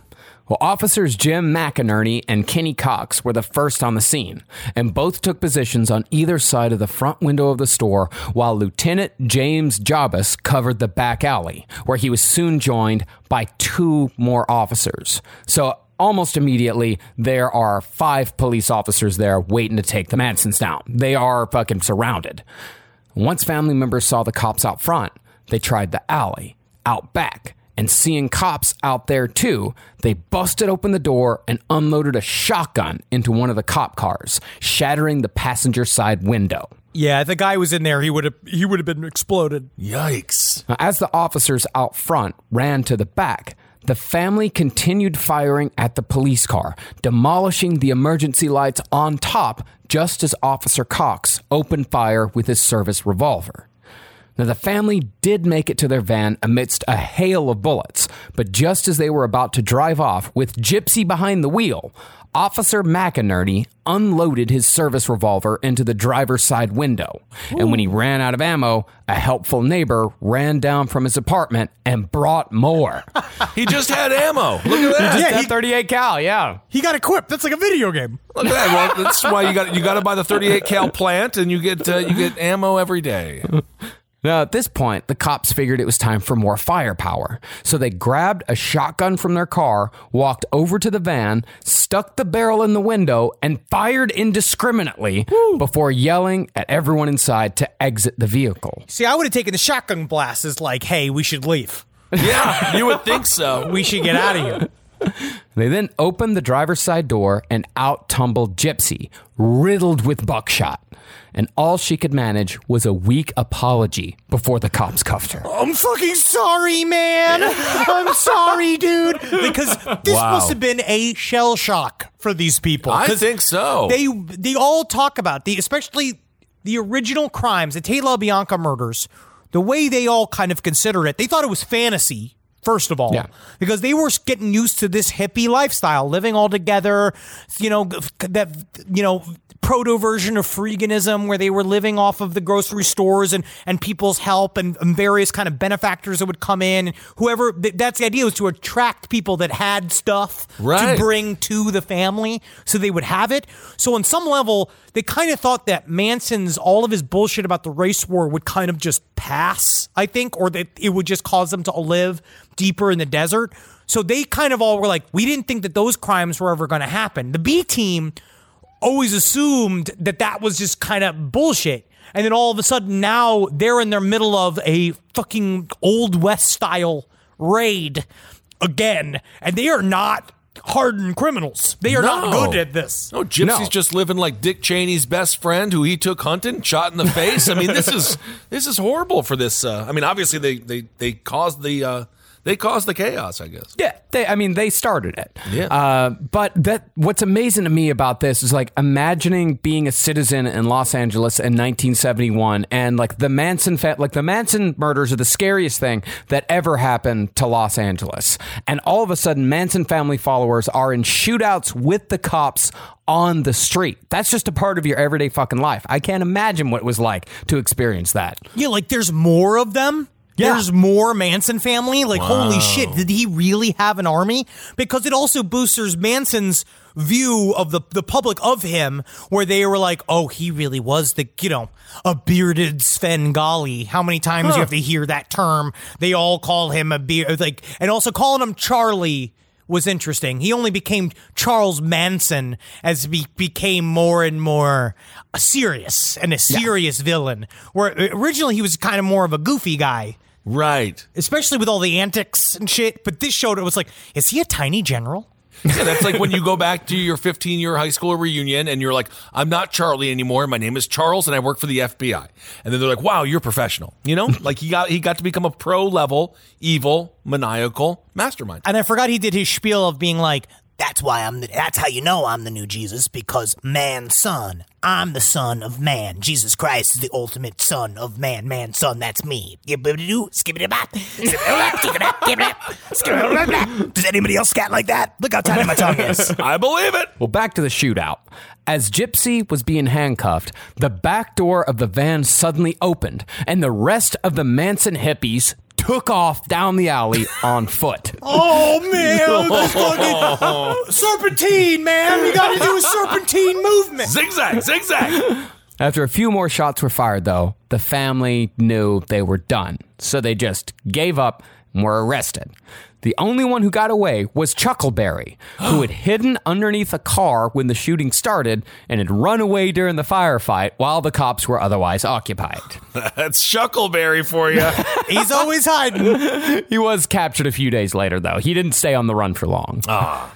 Well, officers Jim McInerney and Kenny Cox were the first on the scene, and both took positions on either side of the front window of the store, while Lieutenant James Jabas covered the back alley, where he was soon joined by two more officers. So almost immediately, there are five police officers there waiting to take the Mansons down. They are fucking surrounded. Once family members saw the cops out front, they tried the alley out back. And seeing cops out there too, they busted open the door and unloaded a shotgun into one of the cop cars, shattering the passenger side window. Yeah, if the guy was in there, he would have he would have been exploded. yikes! Now, as the officers out front ran to the back, the family continued firing at the police car, demolishing the emergency lights on top just as Officer Cox opened fire with his service revolver. Now, the family did make it to their van amidst a hail of bullets, but just as they were about to drive off with Gypsy behind the wheel, Officer McInerney unloaded his service revolver into the driver's side window. And when he ran out of ammo, a helpful neighbor ran down from his apartment and brought more. He just had ammo. Look at that. Yeah, he- 38 cal, yeah. He got equipped. That's like a video game. Look at that. Well, that's why you got you got to buy the 38 cal plant, and you get uh, you get ammo every day. Now, at this point, the cops figured it was time for more firepower. So they grabbed a shotgun from their car, walked over to the van, stuck the barrel in the window, and fired indiscriminately before yelling at everyone inside to exit the vehicle. See, I would have taken the shotgun blast as like, hey, we should leave. Yeah, you would think so. We should get out of here. They then opened the driver's side door and out tumbled Gypsy, riddled with buckshot. And all she could manage was a weak apology before the cops cuffed her. I'm fucking sorry, man. I'm sorry, dude. Because this Wow. must have been a shell shock for these people. I 'Cause think so. They they all talk about the especially the original crimes, the Tate Bianca murders. The way they all kind of considered it, they thought it was fantasy. First of all, Yeah. because they were getting used to this hippie lifestyle, living all together. You know that you know proto version of freeganism where they were living off of the grocery stores and and people's help and, and various kind of benefactors that would come in and whoever th- that's the idea was to attract people that had stuff Right. to bring to the family so they would have it so on some level they kind of thought that manson's all of his bullshit about the race war would kind of just pass i think or that it would just cause them to live deeper in the desert so they kind of all were like we didn't think that those crimes were ever going to happen the b team always assumed that that was just kind of bullshit. And then all of a sudden now they're in their middle of a fucking old west style raid again. And they are not hardened criminals. They are not good at this. No, Gypsy's No. just living like Dick Cheney's best friend, who he took hunting, shot in the face. I mean, this is this is horrible for this. Uh, I mean, obviously they they they caused the uh, they caused the chaos. I guess. Yeah, they, I mean, they started it. Yeah. Uh, but that what's amazing to me about this is like imagining being a citizen in Los Angeles in 1971, and like the Manson, fa- like the Manson murders are the scariest thing that ever happened to Los Angeles, and all of a sudden, Manson family followers are in shootouts with the cops on the street. That's just a part of your everyday fucking life. I can't imagine what it was like to experience that. Yeah, like there's more of them. Yeah. There's more Manson family. Like, holy shit, did he really have an army? Because it also boosters Manson's view of the, the public of him, where they were like, oh, he really was the, you know, a bearded Svengali. How many times you have to hear that term? They all call him a beard, like, and also calling him Charlie was interesting. He only became Charles Manson as he became more and more uh, serious and a serious villain. Where originally he was kind of more of a goofy guy, Right. especially with all the antics and shit. But this showed it was like, is he a tiny general? Yeah, that's like when you go back to your 15 year high school reunion and you're like, I'm not Charlie anymore. My name is Charles and I work for the FBI. And then they're like, wow, you're professional. You know, like he got he got to become a pro level, evil, maniacal mastermind. And I forgot he did his spiel of being like, That's why I'm the, that's how you know I'm the new Jesus because man's son. I'm the son of man. Jesus Christ is the ultimate son of man. Man, son, that's me. Does anybody else scat like that? Look how tiny my tongue is. I believe it. Well, back to the shootout. As Gypsy was being handcuffed, the back door of the van suddenly opened, and the rest of the Manson hippies took off down the alley on foot. oh man, this fucking serpentine, man. You gotta do a serpentine movement. Zigzag, zigzag. After a few more shots were fired, though, the family knew they were done, so they just gave up and were arrested. The only one who got away was Chuckleberry, who had hidden underneath a car when the shooting started and had run away during the firefight while the cops were otherwise occupied. That's Chuckleberry for you. He's always hiding. He was captured a few days later, though. He didn't stay on the run for long. Ah.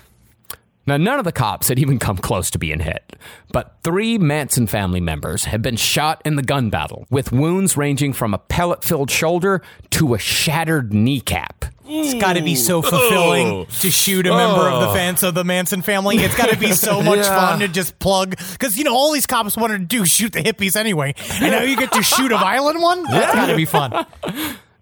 Now, none of the cops had even come close to being hit, but three Manson family members had been shot in the gun battle, with wounds ranging from a pellet filled shoulder to a shattered kneecap. It's got to be so fulfilling oh. to shoot a member of the oh. fans of the Manson family. It's got to be so much Yeah. fun to just plug because you know all these cops wanted to do shoot the hippies anyway, and now you get to shoot a violent one. That's got to be fun.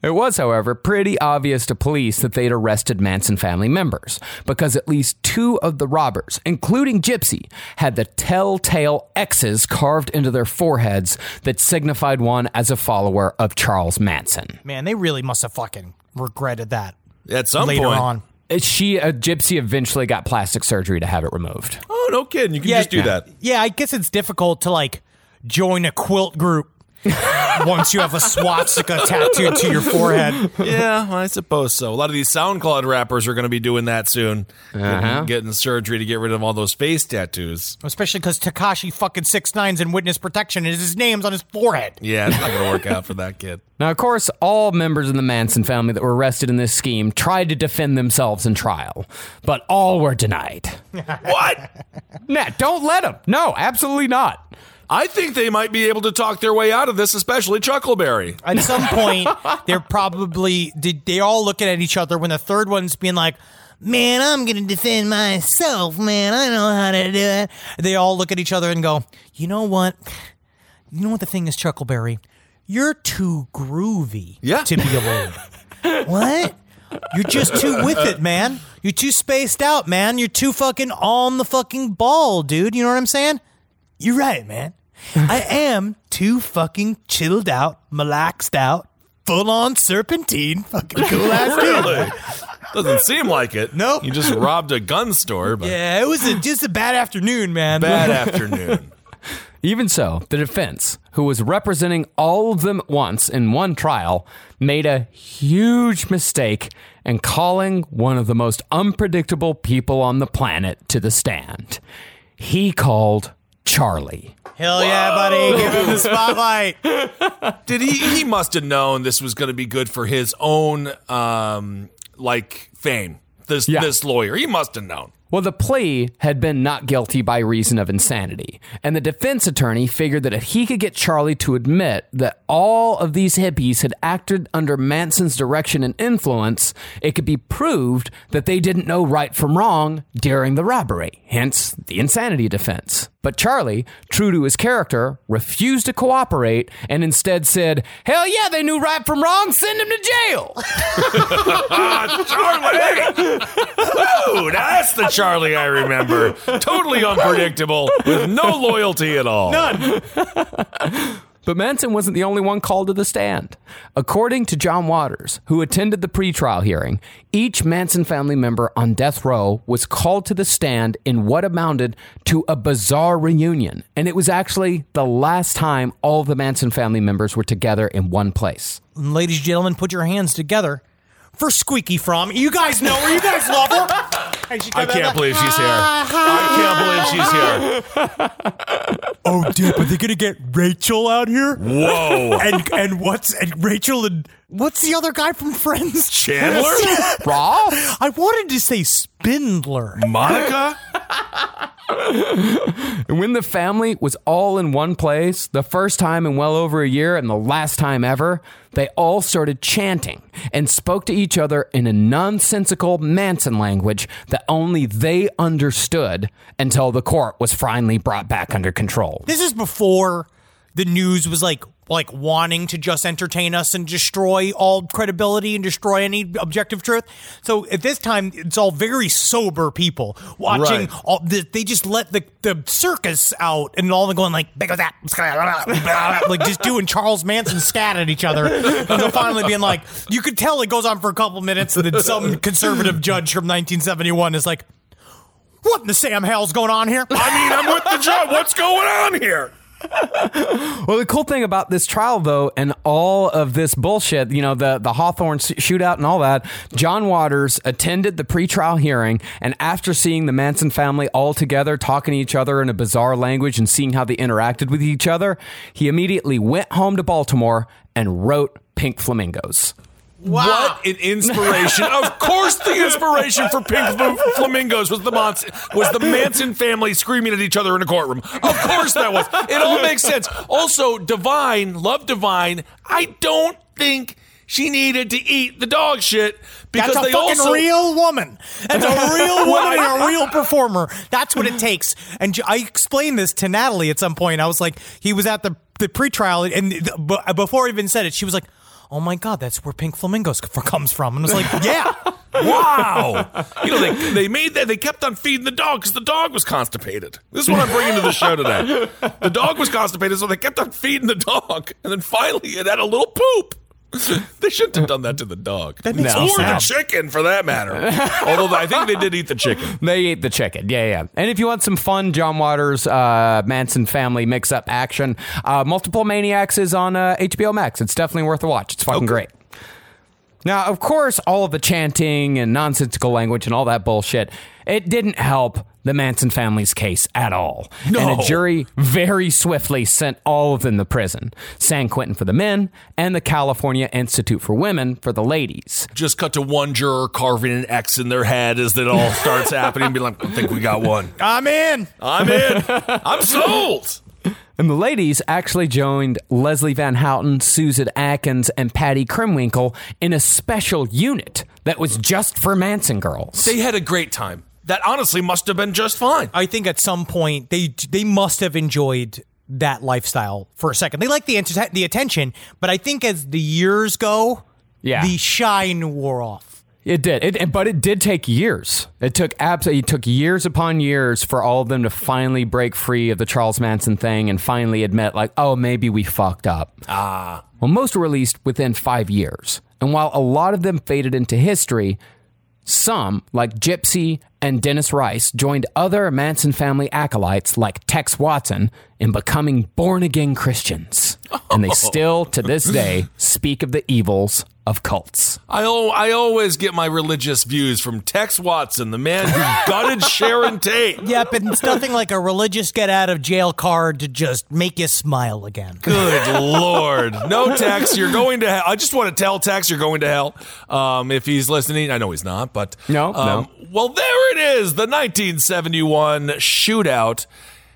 It was, however, pretty obvious to police that they'd arrested Manson family members because at least two of the robbers, including Gypsy, had the telltale X's carved into their foreheads that signified one as a follower of Charles Manson. Man, they really must have fucking regretted that At some later point. on. Uh, she, a Gypsy, eventually got plastic surgery to have it removed. Oh, no kidding. You can just do that. Yeah, I guess it's difficult to like join a quilt group once you have a swastika tattooed to your forehead. Yeah, I suppose so. A lot of these SoundCloud rappers are going to be doing that soon. Uh-huh. Getting, getting surgery to get rid of all those face tattoos. Especially because Tekashi fucking six nines in witness protection and his name's on his forehead. Yeah, it's not going to work out for that kid. Now, of course, all members of the Manson family that were arrested in this scheme tried to defend themselves in trial, but all were denied. What? Nah, don't let them. No, absolutely not. I think they might be able to talk their way out of this, especially Chuckleberry. At some point, they're probably did they all looking at each other when the third one's being like, "Man, I'm gonna defend myself, man. I know how to do it." They all look at each other and go, "You know what? You know what the thing is, Chuckleberry? You're too groovy Yeah. to be alone. what?" You're just too with it, man. You're too spaced out, man. You're too fucking on the fucking ball, dude. You know what I'm saying? You're right, man. I am too fucking chilled out, relaxed out, full on serpentine, fucking cool ass dude. Really? Doesn't seem like it. Nope. You just robbed a gun store, but Yeah, it was a, just a bad afternoon, man. bad afternoon. Even so, the defense, who was representing all of them at once in one trial, made a huge mistake in calling one of the most unpredictable people on the planet to the stand. He called Charlie. Hell yeah, buddy. Give him the spotlight. Did he? He must have known this was going to be good for his own, um, like fame. This Yeah. this lawyer, he must have known. Well, the plea had been not guilty by reason of insanity, and the defense attorney figured that if he could get Charlie to admit that all of these hippies had acted under Manson's direction and influence, it could be proved that they didn't know right from wrong during the robbery, hence the insanity defense. But Charlie, true to his character, refused to cooperate and instead said, Hell yeah, they knew right from wrong, send him to jail. Charlie! Ooh, that's the Charlie I remember. Totally unpredictable, with no loyalty at all. None. But Manson wasn't the only one called to the stand. According to John Waters, who attended the pretrial hearing, each Manson family member on death row was called to the stand in what amounted to a bizarre reunion. And it was actually the last time all the Manson family members were together in one place. Ladies and gentlemen, put your hands together for Squeaky Fromme. You guys know her. You guys love her. And she I can't out believe she's here. I can't believe she's here. Oh, dude, are they're gonna get Rachel out here. Whoa. And and what's and Rachel and what's the other guy from Friends? Chandler? Raw? I wanted to say Spindler. Monica? And when the family was all in one place, the first time in well over a year and the last time ever, they all started chanting and spoke to each other in a nonsensical Manson language that only they understood until the court was finally brought back under control. This is before the news was like like wanting to just entertain us and destroy all credibility and destroy any objective truth. So at this time, it's all very sober people watching. Right. All the, they just let the, the circus out and all them going like big of that, like just doing Charles Manson scat at each other. And then finally being like, you could tell it goes on for a couple minutes, and then some conservative judge from 1971 is like. What in the Sam hell's going on here? I mean, I'm with the judge. What's going on here? Well, the cool thing about this trial, though, and all of this bullshit, you know, the, the Hawthorne shootout and all that, John Waters attended the pretrial hearing, and after seeing the Manson family all together talking to each other in a bizarre language and seeing how they interacted with each other, he immediately went home to Baltimore and wrote Pink Flamingos. What an inspiration! of course, the inspiration for Pink Fl- Flamingos was the Manson, was the Manson family screaming at each other in a courtroom. Of course, that was. It all makes sense. Also, Divine, love Divine. I don't think she needed to eat the dog shit because That's a they fucking also real woman. That's a real woman and a real performer. That's what it takes. And I explained this to Natalie at some point. I was like, he was at the the pretrial, and the- b- before I even said it, she was like, "Oh my god, that's where Pink Flamingos comes from." And I was like, "Yeah, Wow. you know, they, they made that, they kept on feeding the dog because the dog was constipated. This is what I'm bringing to the show today. The dog was constipated, so they kept on feeding the dog. And then finally it had a little poop. They shouldn't have done that to the dog. That makes or me the chicken, for that matter. Although I think they did eat the chicken. They ate the chicken. Yeah, yeah. And if you want some fun John Waters, uh, Manson family mix up action, uh, Multiple Maniacs is on uh, HBO Max. It's definitely worth a watch. It's fucking great. Now, of course, all of the chanting and nonsensical language and all that bullshit, it didn't help the Manson family's case at all. No. And a jury very swiftly sent all of them to prison San Quentin for the men and the California Institute for Women for the ladies. Just cut to one juror carving an X in their head as it all starts happening and be like, I think we got one. I'm in." I'm in. I'm sold. And the ladies actually joined Leslie Van Houten, Susan Atkins, and Patty Krenwinkel in a special unit that was just for Manson girls. They had a great time. That honestly must have been just fine. I think at some point they they must have enjoyed that lifestyle for a second. They like the enter- the attention, but I think as the years go, Yeah. the shine wore off. It did, it, it- but it did take years. It took absolutely it took years upon years for all of them to finally break free of the Charles Manson thing and finally admit, like, oh, maybe we fucked up. Ah. Well, most were released within five years, and while a lot of them faded into history, some, like Gypsy and Dennis Rice, joined other Manson family acolytes like Tex Watson in becoming born again Christians. And they still, to this day, speak of the evils of cults. I, al- I always get my religious views from Tex Watson, the man who gutted Sharon Tate. Yep, and it's nothing like a religious get out of jail card to just make you smile again. Good Lord. No, Tex, you're going to hell. I just want to tell Tex you're going to hell. Um, if he's listening, I know he's not, but. No, um, no. Well, there it is the 1971 shootout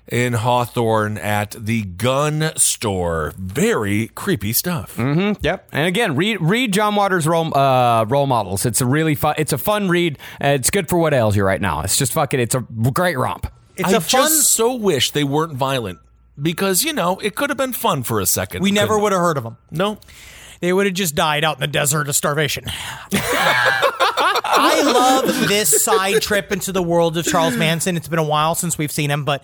in Hawthorne at the gun store. Very creepy stuff. Yep. And again, read read John Waters' role uh, role models. It's a really fun. It's a fun read. Uh, it's good for what ails you right now. It's just fucking. It's a great romp. It's I a fun. just so wish they weren't violent because, you know, it could have been fun for a second. we never would have heard of them. it? No. They would have just died out in the desert of starvation. I love this side trip into the world of Charles Manson. It's been a while since we've seen him, but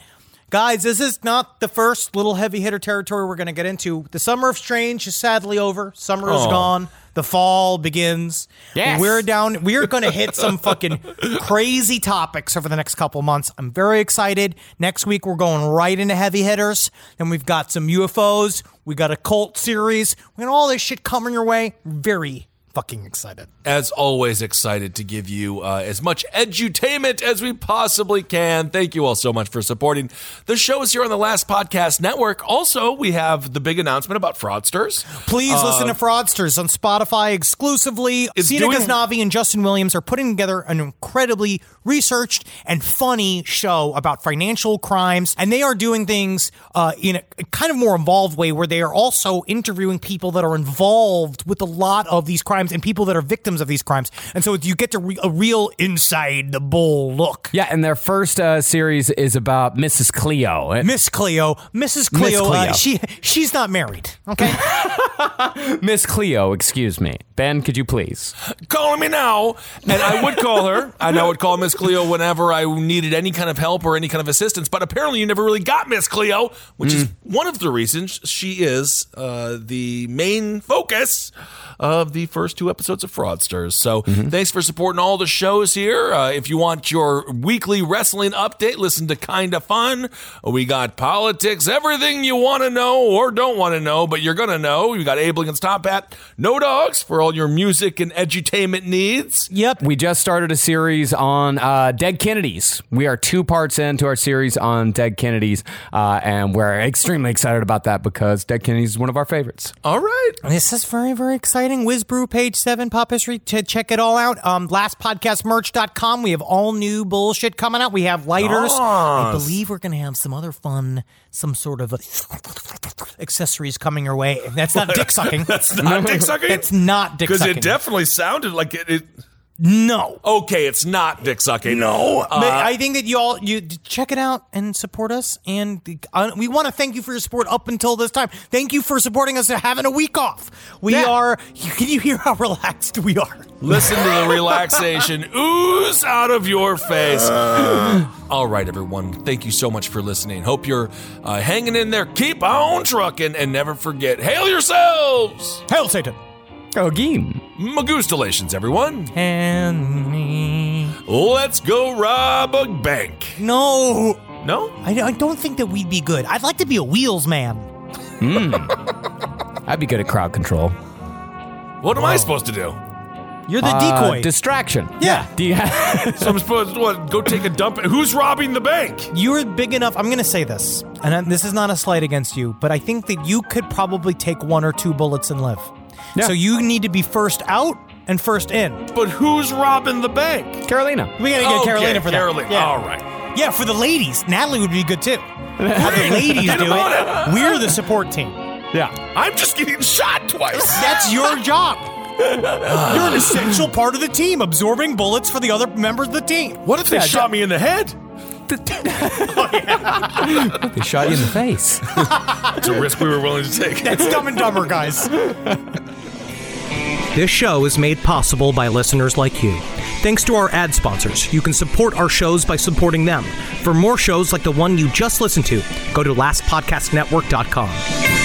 guys, this is not the first little heavy hitter territory we're going to get into. The summer of strange is sadly over. Summer is Oh. gone. The fall begins. Yes. We're down. We're going to hit some fucking crazy topics over the next couple months. I'm very excited. Next week we're going right into heavy hitters. Then we've got some UFOs. We got a cult series. We got all this shit coming your way. Very fucking excited. As always, excited to give you uh, as much edutainment as we possibly can. Thank you all so much for supporting the shows here on the Last Podcast Network. Also, we have the big announcement about fraudsters. Please listen to Fraudsters on Spotify exclusively. Sina doing- Ghaznavi and Justin Williams are putting together an incredibly researched and funny show about financial crimes, and they are doing things uh, in a kind of more involved way where they are also interviewing people that are involved with a lot of these crimes and people that are victims of these crimes. And so you get to re- a real inside the bull look. Yeah, and their first uh, series is about Mrs. Cleo. It- Miss Cleo, Mrs. Cleo, Cleo. Uh, she she's not married. Okay, Miss Cleo, excuse me. Ben, could you please? Calling me now, and I would call her, and I would call Miss Cleo whenever I needed any kind of help or any kind of assistance. But apparently, you never really got Miss Cleo, which is one of the reasons she is uh, the main focus of the first two episodes of Fraudsters. So, thanks for supporting all the shows here. Uh, if you want your weekly wrestling update, listen to Kinda Fun. We got politics, everything you want to know or don't want to know, but you're gonna know. We got Abe Lincoln's Top Hat, No Dogs for all your music and edutainment needs. yep. We just started a series on uh, dead Kennedys. We are two parts into our series on dead Kennedys, uh, and we're extremely excited about that because dead Kennedys is one of our favorites. All right. This is very, very exciting. Whizbrew, page seven, pop history. To check it all out. Um, lastpodcastmerch.com. We have all new bullshit coming out. We have lighters. I believe we're going to have some other fun, some sort of accessories coming your way. That's not dick sucking. That's not dick sucking. It's not dick Because sucking. it definitely sounded like it. it No. Okay, it's not dick sucking. No, Uh, I think that you all you check it out and support us, and uh, we want to thank you for your support up until this time. Thank you for supporting us and having a week off. We are. Can you hear how relaxed we are? Listen to the relaxation ooze out of your face. All right, everyone. Thank you so much for listening. Hope you're uh, hanging in there. Keep on trucking and never forget, hail yourselves! Hail Satan! Oh, game. Magustalations, everyone. And me. Let's go rob a bank. No, No? I, I don't think that we'd be good. I'd like to be a wheels man. Hmm. I'd be good at crowd control. What am I supposed to do? You're the Uh, decoy. distraction. Yeah. Do you have- So I'm supposed to what, go take a dump? Who's robbing the bank? You're big enough. I'm going to say this, and I- this is not a slight against you, but I think that you could probably take one or two bullets and live. Yeah. So you need to be first out and first in. But who's robbing the bank? Carolina. We got to get Okay, Carolina for that. Carolina. Yeah. All right. Yeah, for the ladies, Natalie would be good too. Have the ladies Get do him on it. We're the support team. Yeah. I'm just getting shot twice. That's your job. You're an essential part of the team, absorbing bullets for the other members of the team. What if they shot me in the head? They shot you in the face. It's a risk we were willing to take. That's dumb and dumber, guys. This show is made possible by listeners like you. Thanks to our ad sponsors, you can support our shows by supporting them. For more shows like the one you just listened to, go to lastpodcastnetwork.com.